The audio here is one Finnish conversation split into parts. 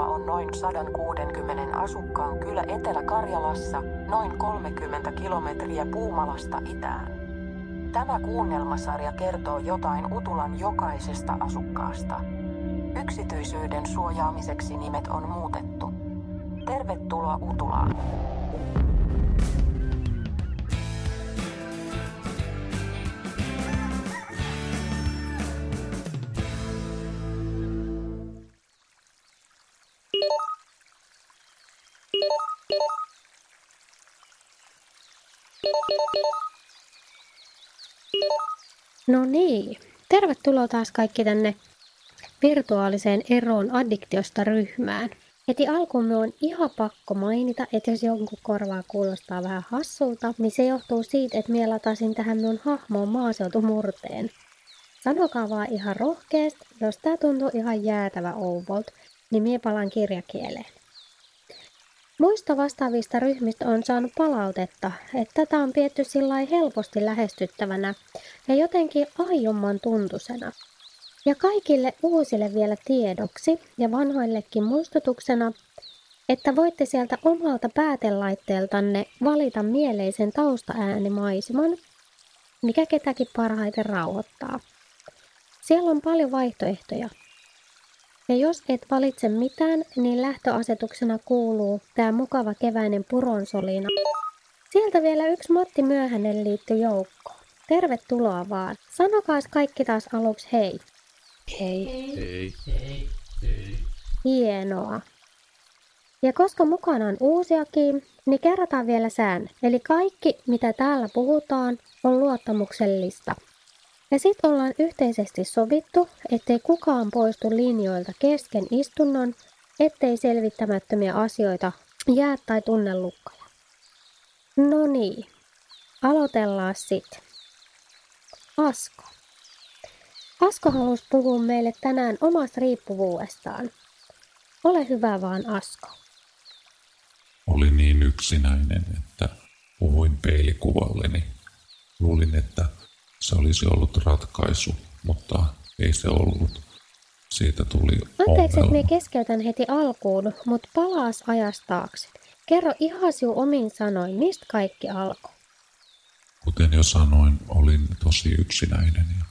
Tervetuloa on noin 160 asukkaan kylä Etelä-Karjalassa, noin 30 kilometriä Puumalasta itään. Tämä kuunnelmasarja kertoo jotain Utulan jokaisesta asukkaasta. Yksityisyyden suojaamiseksi nimet on muutettu. Tervetuloa Utulaan. No niin, tervetuloa taas kaikki tänne virtuaaliseen eroon addiktiosta ryhmään. Heti alkuun on ihan pakko mainita, että jos jonkun korvaa kuulostaa vähän hassulta, niin se johtuu siitä, että minä latasin tähän minun hahmoon maaseutumurteen. Sanokaa vaan ihan rohkeasti, jos tää tuntuu ihan jäätävä ouvolt, niin minä palaan kirjakieleen. Muista vastaavista ryhmistä on saanut palautetta, että tätä on pietty sillä helposti lähestyttävänä ja jotenkin aiomman tuntusena. Ja kaikille uusille vielä tiedoksi ja vanhoillekin muistutuksena, että voitte sieltä omalta päätelaitteeltanne valita mieleisen taustaäänimaiseman, mikä ketäkin parhaiten rauhoittaa. Siellä on paljon vaihtoehtoja, ja jos et valitse mitään, niin lähtöasetuksena kuuluu tämä mukava keväinen puronsolina. Sieltä vielä yksi Matti Myöhänen liittyy joukkoon. Tervetuloa vaan. Sanokaas kaikki taas aluksi hei. Hei. Hei. Hei. Hei. Hienoa. Ja koska mukana on uusiakin, niin kerrotaan vielä sään. Eli kaikki, mitä täällä puhutaan, on luottamuksellista. Ja sitten ollaan yhteisesti sovittu, ettei kukaan poistu linjoilta kesken istunnon, ettei selvittämättömiä asioita jää tai tunne lukkoja. No niin, aloitellaan sitten. Asko. Asko halusi puhua meille tänään omasta riippuvuudestaan. Ole hyvä vaan, Asko. Oli niin yksinäinen, että puhuin peilikuvalleni. Luulin, että se olisi ollut ratkaisu, mutta ei se ollut. Siitä tuli Anteeksi, että ongelma. me keskeytän heti alkuun, mutta palaas ajasta taakse. Kerro ihan sinun omin sanoin, mistä kaikki alkoi. Kuten jo sanoin, olin tosi yksinäinen ja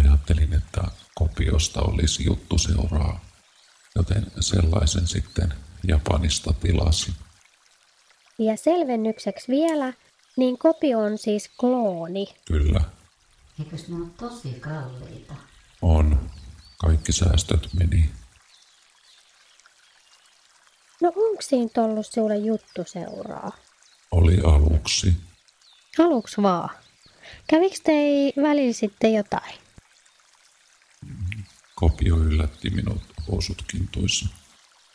ajattelin, että kopiosta olisi juttu seuraa, joten sellaisen sitten Japanista tilasin. Ja selvennykseksi vielä, niin kopio on siis klooni. Kyllä, Eikös ne ole tosi kalliita? on. Kaikki säästöt meni. No onko siinä ollut sinulle juttu seuraa? Oli aluksi. Aluksi vaan. Kävikö tei välillä sitten jotain? Kopio yllätti minut housutkintuissa.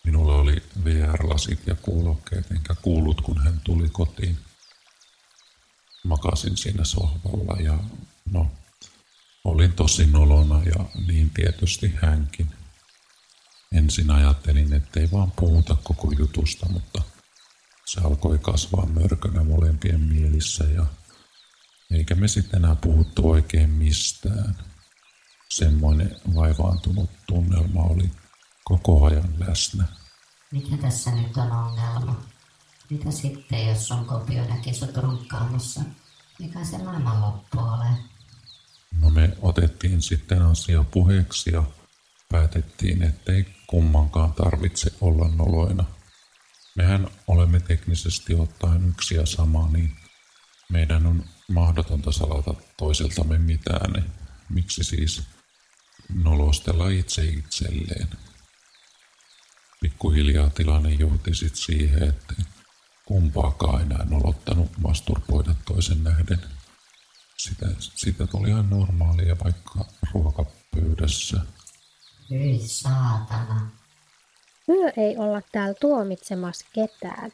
Minulla oli VR-lasit ja kuulokkeet, enkä kuullut, kun hän tuli kotiin. Makasin siinä sohvalla ja no, olin tosi nolona ja niin tietysti hänkin. Ensin ajattelin, ettei vaan puhuta koko jutusta, mutta se alkoi kasvaa mörkönä molempien mielissä ja eikä me sitten enää puhuttu oikein mistään. Semmoinen vaivaantunut tunnelma oli koko ajan läsnä. Mikä tässä nyt on ongelma? Mitä sitten, jos on kopio näki runkkaamassa? Mikä se maailmanloppu ole? Otettiin sitten asia puheeksi ja päätettiin, ettei kummankaan tarvitse olla noloina. Mehän olemme teknisesti ottaen yksi ja sama, niin meidän on mahdotonta salata toiseltamme mitään. Miksi siis nolostella itse itselleen? Pikkuhiljaa tilanne johti sit siihen, että kumpaakaan enää nolottanut masturboida toisen nähden. Sitä, sitä tuli ihan normaalia vaikka ruokapöydässä. Hyi saatana. Myö ei olla täällä tuomitsemassa ketään.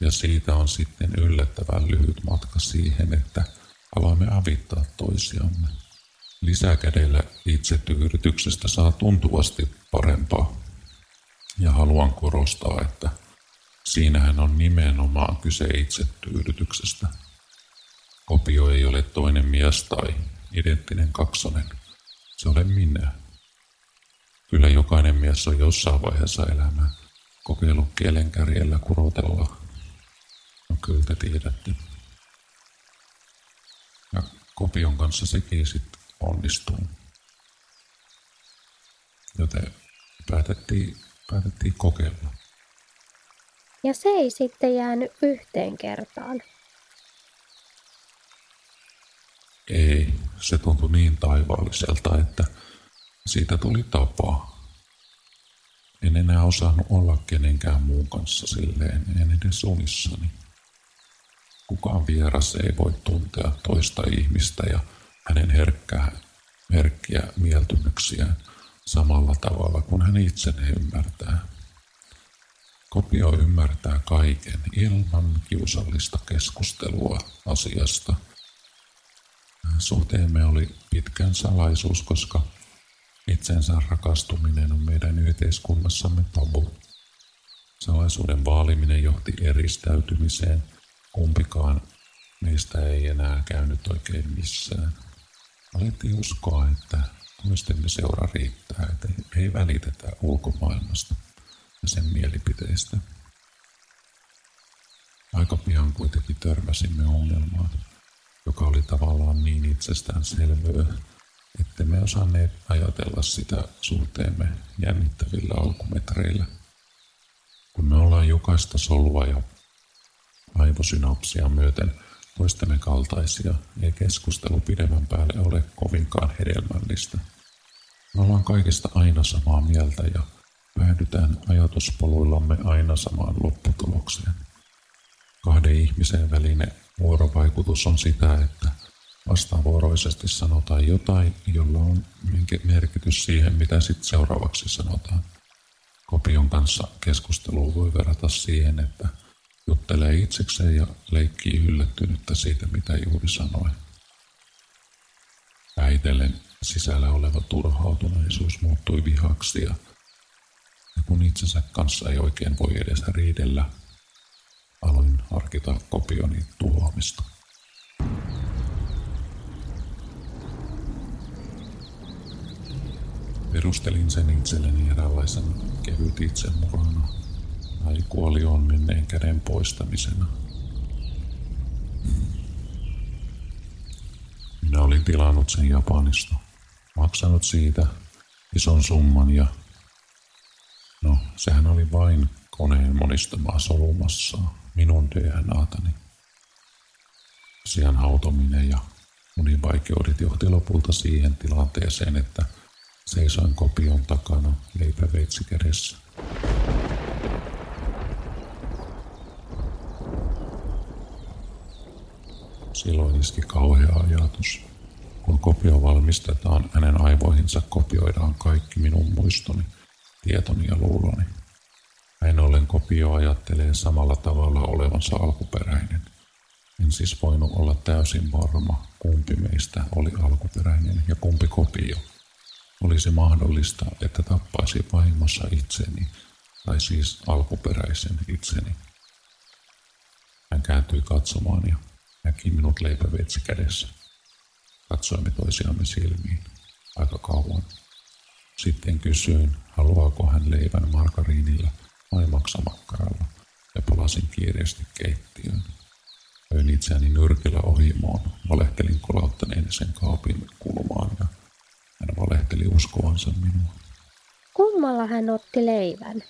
Ja siitä on sitten yllättävän lyhyt matka siihen, että alamme avittaa toisiamme. Lisäkädellä itsetyydytyksestä saa tuntuvasti parempaa. Ja haluan korostaa, että siinähän on nimenomaan kyse itsetyydytyksestä. Kopio ei ole toinen mies tai identtinen kaksonen. Se olen minä. Kyllä jokainen mies on jossain vaiheessa elämää kokeillut kielen kärjellä kurotella. No kyllä te tiedätte. Ja kopion kanssa sekin sitten onnistuu. Joten päätettiin, päätettiin kokeilla. Ja se ei sitten jäänyt yhteen kertaan. Ei, se tuntui niin taivaalliselta, että siitä tuli tapaa. En enää osannut olla kenenkään muun kanssa silleen, en edes unissani. Kukaan vieras ei voi tuntea toista ihmistä ja hänen herkkää, herkkiä mieltymyksiään samalla tavalla kuin hän itse ne ymmärtää. Kopio ymmärtää kaiken ilman kiusallista keskustelua asiasta. Suhteemme oli pitkän salaisuus, koska itsensä rakastuminen on meidän yhteiskunnassamme tabu. Salaisuuden vaaliminen johti eristäytymiseen. Kumpikaan meistä ei enää käynyt oikein missään. Alettiin uskoa, että toistemme seura riittää, että ei välitetä ulkomaailmasta ja sen mielipiteistä. Aika pian kuitenkin törmäsimme ongelmaan, joka oli tavallaan niin itsestäänselvöä, että me osanneet ajatella sitä suhteemme jännittävillä alkumetreillä. Kun me ollaan jokaista solua ja aivosynapsia myöten toistemme kaltaisia, ei keskustelu pidemmän päälle ole kovinkaan hedelmällistä. Me ollaan kaikesta aina samaa mieltä ja päädytään ajatuspoluillamme aina samaan lopputulokseen. Kahden ihmisen välinen vuorovaikutus on sitä, että vastavuoroisesti sanotaan jotain, jolla on merkitys siihen, mitä sitten seuraavaksi sanotaan. Kopion kanssa keskustelu voi verrata siihen, että juttelee itsekseen ja leikkii yllättynyttä siitä, mitä juuri sanoi. Väitellen sisällä oleva turhautuneisuus muuttui vihaksi ja, kun itsensä kanssa ei oikein voi edes riidellä, harkita kopioni tuhoamista. Perustelin sen itselleni eräänlaisen kevyt itsemurhana tai kuoli onnenneen käden poistamisena. Minä olin tilannut sen Japanista, maksanut siitä ison summan ja no, sehän oli vain koneen monistamaa solumassa minun DNAtani. Asian hautominen ja univaikeudet johti lopulta siihen tilanteeseen, että Seisoin kopion takana, leipäveitsi kädessä. Silloin iski kauhea ajatus. Kun kopio valmistetaan, hänen aivoihinsa kopioidaan kaikki minun muistoni, tietoni ja luuloni. Näin ollen kopio ajattelee samalla tavalla olevansa alkuperäinen. En siis voinut olla täysin varma, kumpi meistä oli alkuperäinen ja kumpi kopio. Olisi mahdollista, että tappaisin vahingossa itseni, tai siis alkuperäisen itseni. Hän kääntyi katsomaan ja näki minut leipäveitsi kädessä. Katsoimme toisiamme silmiin aika kauan. Sitten kysyin, haluaako hän leivän margariinilla vai maksamakkaralla, ja palasin kiireesti keittiöön. Öin itseäni nyrkillä ohimoon, valehtelin kolauttaneen sen kaapin kulmaan ja hän valehteli uskovansa minua. Kummalla hän otti leivän?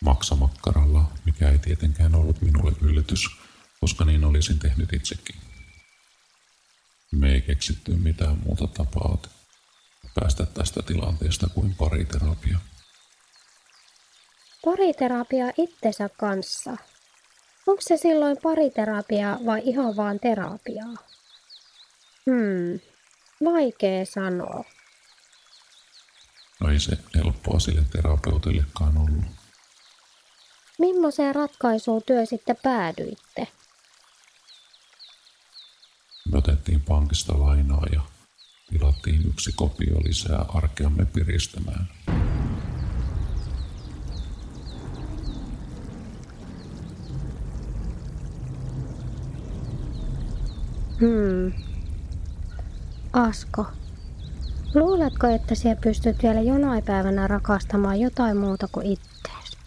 Maksamakkaralla, mikä ei tietenkään ollut minulle yllätys, koska niin olisin tehnyt itsekin. Me ei keksitty mitään muuta tapaa päästä tästä tilanteesta kuin pariterapia. Pariterapia itsensä kanssa. Onko se silloin pariterapia vai ihan vaan terapiaa? Hmm, Vaikea sanoa. No ei se helppoa sille terapeutillekaan ollut. Millaiseen ratkaisuun työ sitten päädyitte? Me otettiin pankista lainaa ja tilattiin yksi kopio lisää arkeamme piristämään. Hmm. Asko, Luuletko, että sinä pystyt vielä jonain päivänä rakastamaan jotain muuta kuin ittees?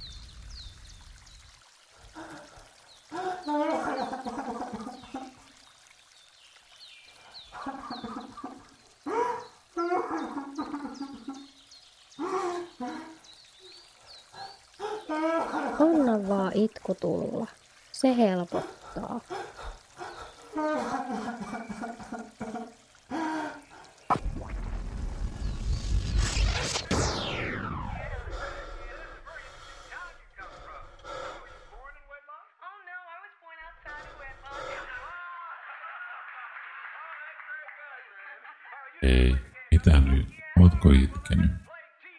Anna vaan itku tulla. Se helpottaa. Ei, mitä nyt? Ootko itkenyt?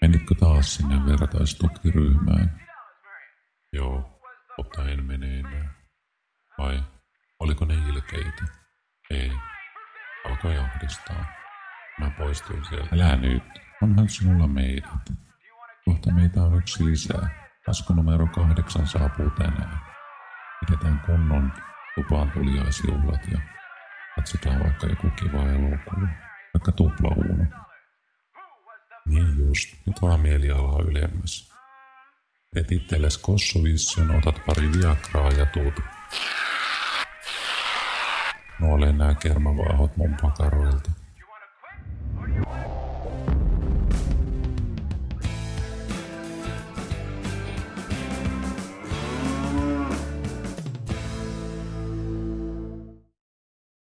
Menitkö taas sinne vertaistutkiryhmään? Joo, mutta en mene enää. Vai oliko ne ilkeitä? Ei. Alkoi ahdistaa. Mä poistuin sieltä. Älä nyt. Onhan sinulla meidät. Kohta meitä on yksi lisää. Lasku numero kahdeksan saapuu tänään. Pidetään kunnon tupaan tuliaisjuhlat ja katsotaan vaikka joku kiva elokuva. Vaikka tuplauuno. Niin just, nyt vaan mielialaa ylemmäs. Teet itsellesi kossuvissun, otat pari viagraa ja tuut. Nuoleen nää kermavaahot mun pakaroilta.